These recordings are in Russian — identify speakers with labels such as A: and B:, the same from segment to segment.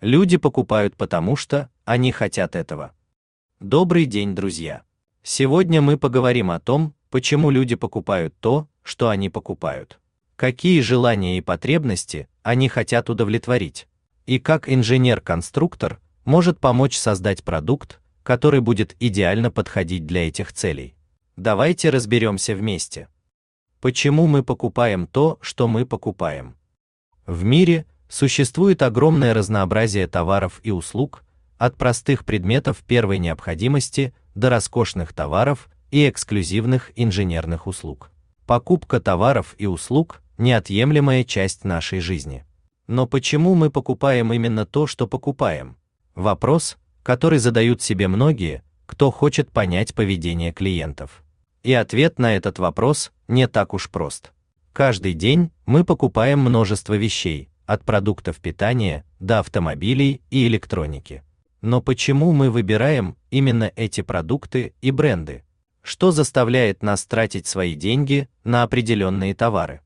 A: Люди покупают потому, что они хотят этого. Добрый день, друзья. Сегодня мы поговорим о том, почему люди покупают то, что они покупают. Какие желания и потребности они хотят удовлетворить. И как инженер-конструктор может помочь создать продукт, который будет идеально подходить для этих целей. Давайте разберемся вместе. Почему мы покупаем то, что мы покупаем? В мире существует огромное разнообразие товаров и услуг, от простых предметов первой необходимости до роскошных товаров и эксклюзивных инженерных услуг. Покупка товаров и услуг неотъемлемая часть нашей жизни. Но почему мы покупаем именно то, что покупаем? Вопрос, который задают себе многие, кто хочет понять поведение клиентов. И ответ на этот вопрос не так уж прост. Каждый день мы покупаем множество вещей, от продуктов питания до автомобилей и электроники. Но почему мы выбираем именно эти продукты и бренды? Что заставляет нас тратить свои деньги на определенные товары?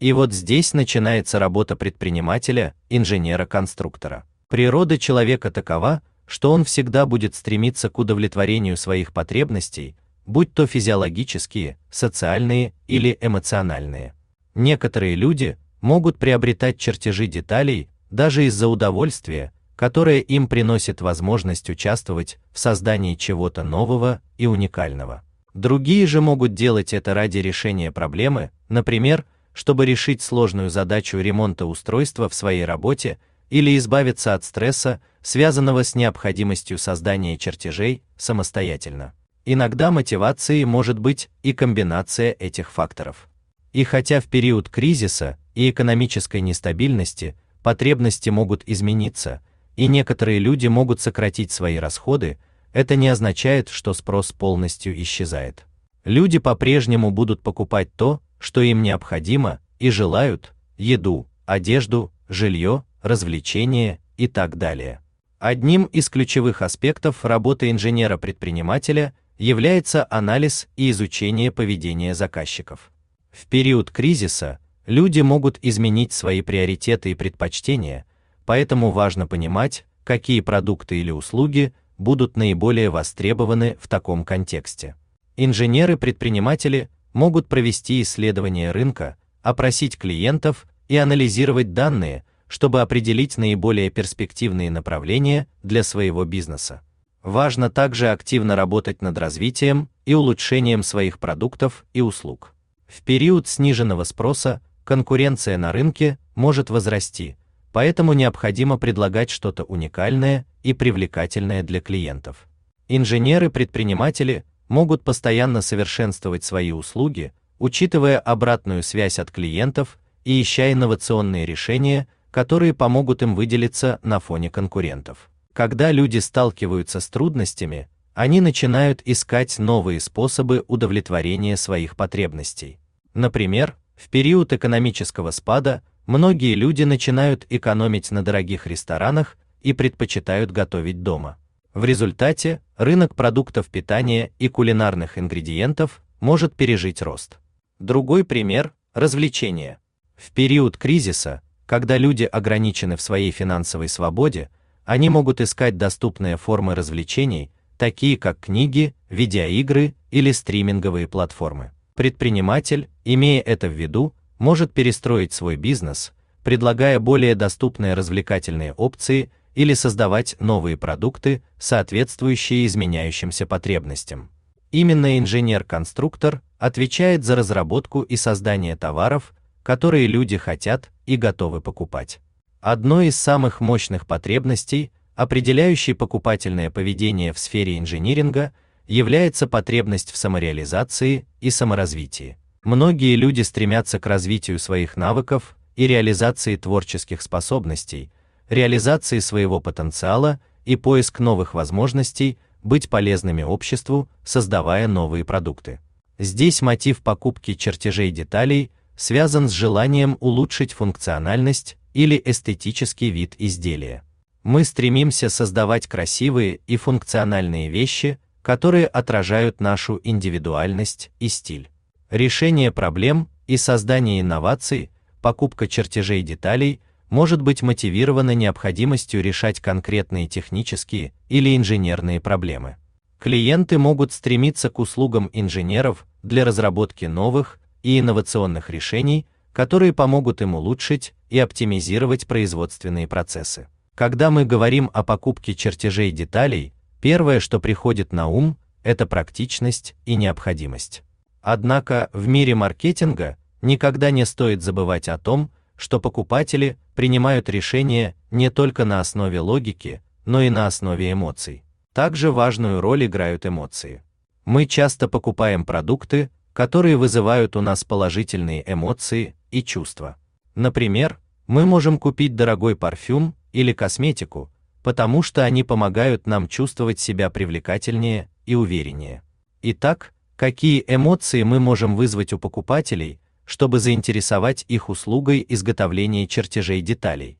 A: И вот здесь начинается работа предпринимателя, инженера-конструктора. Природа человека такова, что он всегда будет стремиться к удовлетворению своих потребностей, будь то физиологические, социальные или эмоциональные. Некоторые люди могут приобретать чертежи деталей даже из-за удовольствия, которое им приносит возможность участвовать в создании чего-то нового и уникального. Другие же могут делать это ради решения проблемы, например, чтобы решить сложную задачу ремонта устройства в своей работе или избавиться от стресса, связанного с необходимостью создания чертежей самостоятельно. Иногда мотивацией может быть и комбинация этих факторов. И хотя в период кризиса и экономической нестабильности потребности могут измениться, и некоторые люди могут сократить свои расходы, это не означает, что спрос полностью исчезает. Люди по-прежнему будут покупать то, что им необходимо, и желают еду, одежду, жилье, развлечения и так далее. Одним из ключевых аспектов работы инженера-предпринимателя является анализ и изучение поведения заказчиков. В период кризиса люди могут изменить свои приоритеты и предпочтения, поэтому важно понимать, какие продукты или услуги будут наиболее востребованы в таком контексте. Инженеры-предприниматели могут провести исследование рынка, опросить клиентов и анализировать данные, чтобы определить наиболее перспективные направления для своего бизнеса. Важно также активно работать над развитием и улучшением своих продуктов и услуг. В период сниженного спроса конкуренция на рынке может возрасти, поэтому необходимо предлагать что-то уникальное и привлекательное для клиентов. Инженеры-предприниматели могут постоянно совершенствовать свои услуги, учитывая обратную связь от клиентов и ища инновационные решения, которые помогут им выделиться на фоне конкурентов. Когда люди сталкиваются с трудностями, они начинают искать новые способы удовлетворения своих потребностей. Например, в период экономического спада многие люди начинают экономить на дорогих ресторанах и предпочитают готовить дома. В результате рынок продуктов питания и кулинарных ингредиентов может пережить рост. Другой пример развлечения. В период кризиса, когда люди ограничены в своей финансовой свободе, они могут искать доступные формы развлечений, такие как книги, видеоигры или стриминговые платформы. Предприниматель, имея это в виду, может перестроить свой бизнес, предлагая более доступные развлекательные опции или создавать новые продукты, соответствующие изменяющимся потребностям. Именно инженер-конструктор отвечает за разработку и создание товаров, которые люди хотят и готовы покупать. Одной из самых мощных потребностей, определяющей покупательное поведение в сфере инжиниринга, является потребность в самореализации и саморазвитии. Многие люди стремятся к развитию своих навыков и реализации творческих способностей, реализации своего потенциала и поиск новых возможностей быть полезными обществу, создавая новые продукты. Здесь мотив покупки чертежей деталей связан с желанием улучшить функциональность или эстетический вид изделия. Мы стремимся создавать красивые и функциональные вещи, которые отражают нашу индивидуальность и стиль. Решение проблем и создание инноваций, покупка чертежей деталей может быть мотивировано необходимостью решать конкретные технические или инженерные проблемы. Клиенты могут стремиться к услугам инженеров для разработки новых и инновационных решений, которые помогут им улучшить и оптимизировать производственные процессы. Когда мы говорим о покупке чертежей деталей, первое, что приходит на ум, это практичность и необходимость. Однако в мире маркетинга никогда не стоит забывать о том, что покупатели принимают решения не только на основе логики, но и на основе эмоций. Также важную роль играют эмоции. Мы часто покупаем продукты, которые вызывают у нас положительные эмоции и чувства. Например, мы можем купить дорогой парфюм или косметику, потому что они помогают нам чувствовать себя привлекательнее и увереннее. Итак, какие эмоции мы можем вызвать у покупателей, чтобы заинтересовать их услугой изготовления чертежей деталей?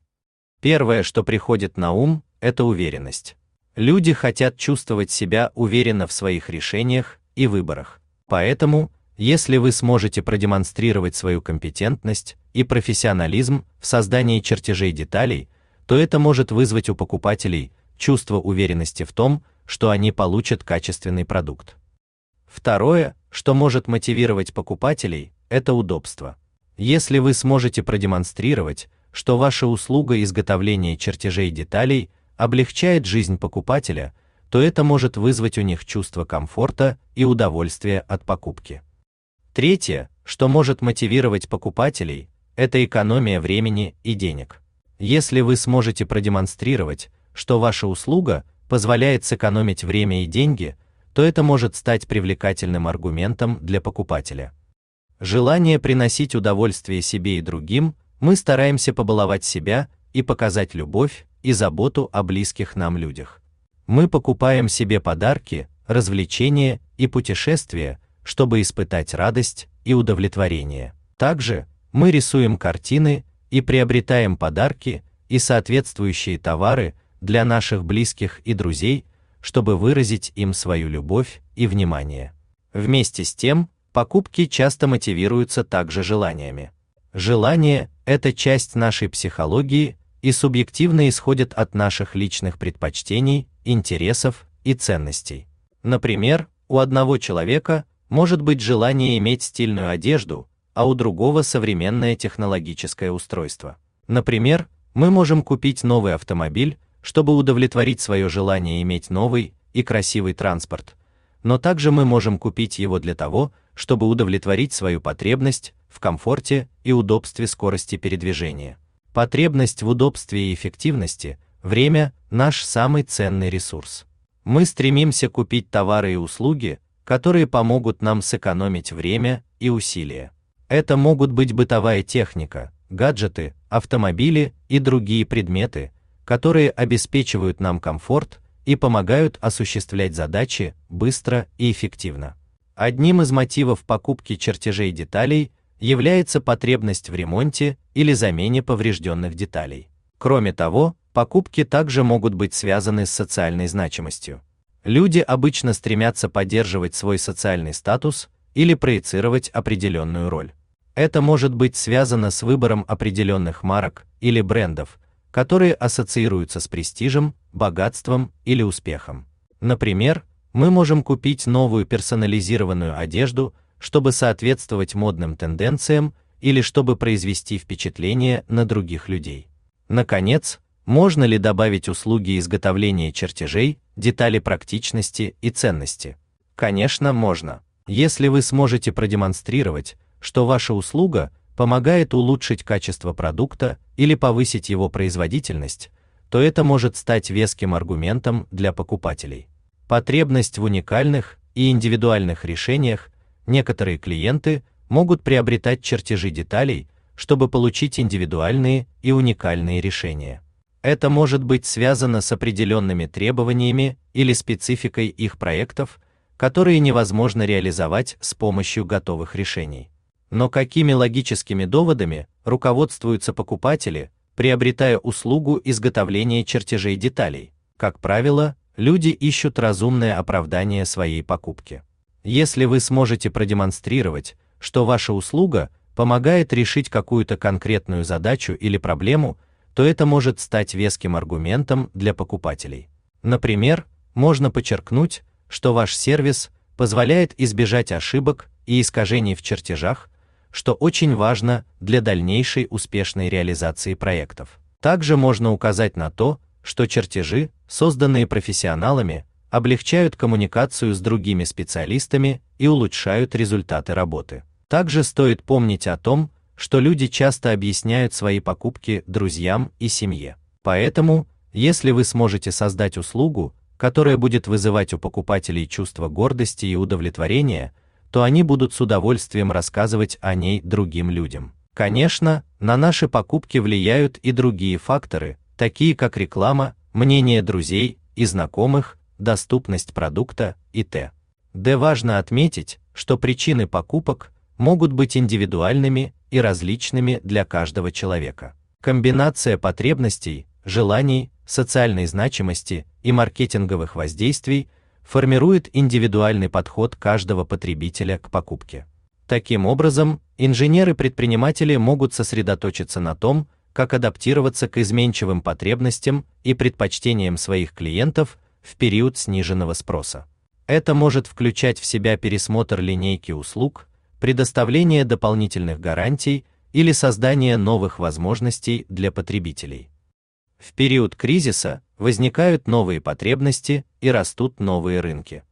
A: Первое, что приходит на ум, это уверенность. Люди хотят чувствовать себя уверенно в своих решениях и выборах. Поэтому, если вы сможете продемонстрировать свою компетентность и профессионализм в создании чертежей деталей, то это может вызвать у покупателей чувство уверенности в том, что они получат качественный продукт. Второе, что может мотивировать покупателей, это удобство. Если вы сможете продемонстрировать, что ваша услуга изготовления чертежей деталей облегчает жизнь покупателя, то это может вызвать у них чувство комфорта и удовольствия от покупки. Третье, что может мотивировать покупателей, это экономия времени и денег. Если вы сможете продемонстрировать, что ваша услуга позволяет сэкономить время и деньги, то это может стать привлекательным аргументом для покупателя. Желание приносить удовольствие себе и другим, мы стараемся побаловать себя и показать любовь и заботу о близких нам людях. Мы покупаем себе подарки, развлечения и путешествия, чтобы испытать радость и удовлетворение. Также мы рисуем картины и приобретаем подарки и соответствующие товары для наших близких и друзей, чтобы выразить им свою любовь и внимание. Вместе с тем, покупки часто мотивируются также желаниями. Желание это часть нашей психологии и субъективно исходят от наших личных предпочтений, интересов и ценностей. Например, у одного человека может быть желание иметь стильную одежду, а у другого современное технологическое устройство. Например, мы можем купить новый автомобиль, чтобы удовлетворить свое желание иметь новый и красивый транспорт, но также мы можем купить его для того, чтобы удовлетворить свою потребность в комфорте и удобстве скорости передвижения. Потребность в удобстве и эффективности, время наш самый ценный ресурс. Мы стремимся купить товары и услуги, которые помогут нам сэкономить время и усилия. Это могут быть бытовая техника, гаджеты, автомобили и другие предметы, которые обеспечивают нам комфорт и помогают осуществлять задачи быстро и эффективно. Одним из мотивов покупки чертежей деталей является потребность в ремонте или замене поврежденных деталей. Кроме того, покупки также могут быть связаны с социальной значимостью. Люди обычно стремятся поддерживать свой социальный статус или проецировать определенную роль. Это может быть связано с выбором определенных марок или брендов, которые ассоциируются с престижем, богатством или успехом. Например, мы можем купить новую персонализированную одежду чтобы соответствовать модным тенденциям или чтобы произвести впечатление на других людей. Наконец, можно ли добавить услуги изготовления чертежей, детали практичности и ценности? Конечно, можно. Если вы сможете продемонстрировать, что ваша услуга помогает улучшить качество продукта или повысить его производительность, то это может стать веским аргументом для покупателей. Потребность в уникальных и индивидуальных решениях некоторые клиенты могут приобретать чертежи деталей, чтобы получить индивидуальные и уникальные решения. Это может быть связано с определенными требованиями или спецификой их проектов, которые невозможно реализовать с помощью готовых решений. Но какими логическими доводами руководствуются покупатели, приобретая услугу изготовления чертежей деталей? Как правило, люди ищут разумное оправдание своей покупки. Если вы сможете продемонстрировать, что ваша услуга помогает решить какую-то конкретную задачу или проблему, то это может стать веским аргументом для покупателей. Например, можно подчеркнуть, что ваш сервис позволяет избежать ошибок и искажений в чертежах, что очень важно для дальнейшей успешной реализации проектов. Также можно указать на то, что чертежи, созданные профессионалами, облегчают коммуникацию с другими специалистами и улучшают результаты работы. Также стоит помнить о том, что люди часто объясняют свои покупки друзьям и семье. Поэтому, если вы сможете создать услугу, которая будет вызывать у покупателей чувство гордости и удовлетворения, то они будут с удовольствием рассказывать о ней другим людям. Конечно, на наши покупки влияют и другие факторы, такие как реклама, мнение друзей и знакомых, доступность продукта и т.д. Важно отметить, что причины покупок могут быть индивидуальными и различными для каждого человека. Комбинация потребностей, желаний, социальной значимости и маркетинговых воздействий формирует индивидуальный подход каждого потребителя к покупке. Таким образом, инженеры-предприниматели могут сосредоточиться на том, как адаптироваться к изменчивым потребностям и предпочтениям своих клиентов в период сниженного спроса. Это может включать в себя пересмотр линейки услуг, предоставление дополнительных гарантий или создание новых возможностей для потребителей. В период кризиса возникают новые потребности и растут новые рынки.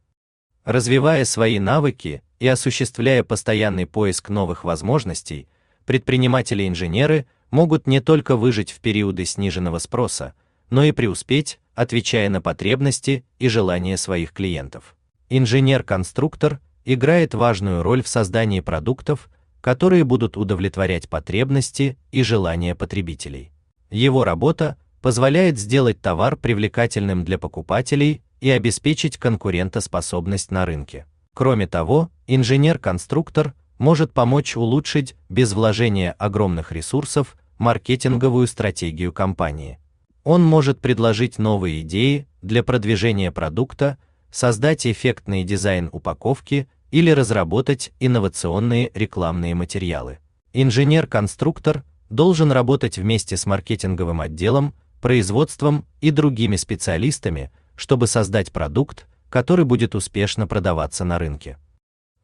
A: Развивая свои навыки и осуществляя постоянный поиск новых возможностей, предприниматели-инженеры могут не только выжить в периоды сниженного спроса, но и преуспеть, отвечая на потребности и желания своих клиентов. Инженер-конструктор играет важную роль в создании продуктов, которые будут удовлетворять потребности и желания потребителей. Его работа позволяет сделать товар привлекательным для покупателей и обеспечить конкурентоспособность на рынке. Кроме того, инженер-конструктор может помочь улучшить без вложения огромных ресурсов маркетинговую стратегию компании. Он может предложить новые идеи для продвижения продукта, создать эффектный дизайн упаковки или разработать инновационные рекламные материалы. Инженер-конструктор должен работать вместе с маркетинговым отделом, производством и другими специалистами, чтобы создать продукт, который будет успешно продаваться на рынке.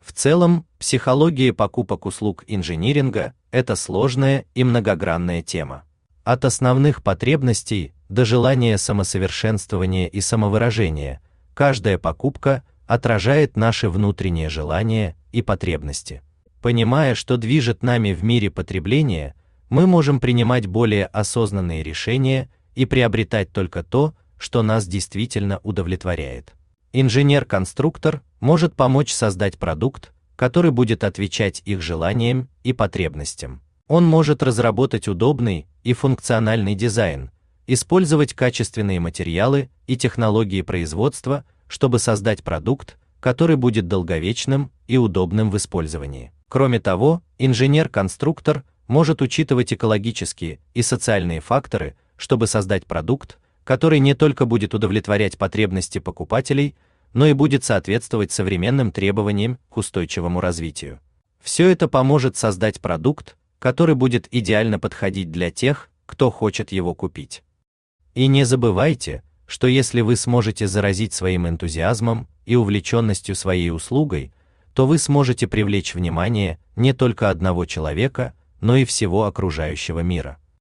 A: В целом, психология покупок услуг инжиниринга это сложная и многогранная тема. От основных потребностей до желания самосовершенствования и самовыражения, каждая покупка отражает наши внутренние желания и потребности. Понимая, что движет нами в мире потребления, мы можем принимать более осознанные решения и приобретать только то, что нас действительно удовлетворяет. Инженер-конструктор может помочь создать продукт, который будет отвечать их желаниям и потребностям. Он может разработать удобный и функциональный дизайн, использовать качественные материалы и технологии производства, чтобы создать продукт, который будет долговечным и удобным в использовании. Кроме того, инженер-конструктор может учитывать экологические и социальные факторы, чтобы создать продукт, который не только будет удовлетворять потребности покупателей, но и будет соответствовать современным требованиям к устойчивому развитию. Все это поможет создать продукт, который будет идеально подходить для тех, кто хочет его купить. И не забывайте, что если вы сможете заразить своим энтузиазмом и увлеченностью своей услугой, то вы сможете привлечь внимание не только одного человека, но и всего окружающего мира.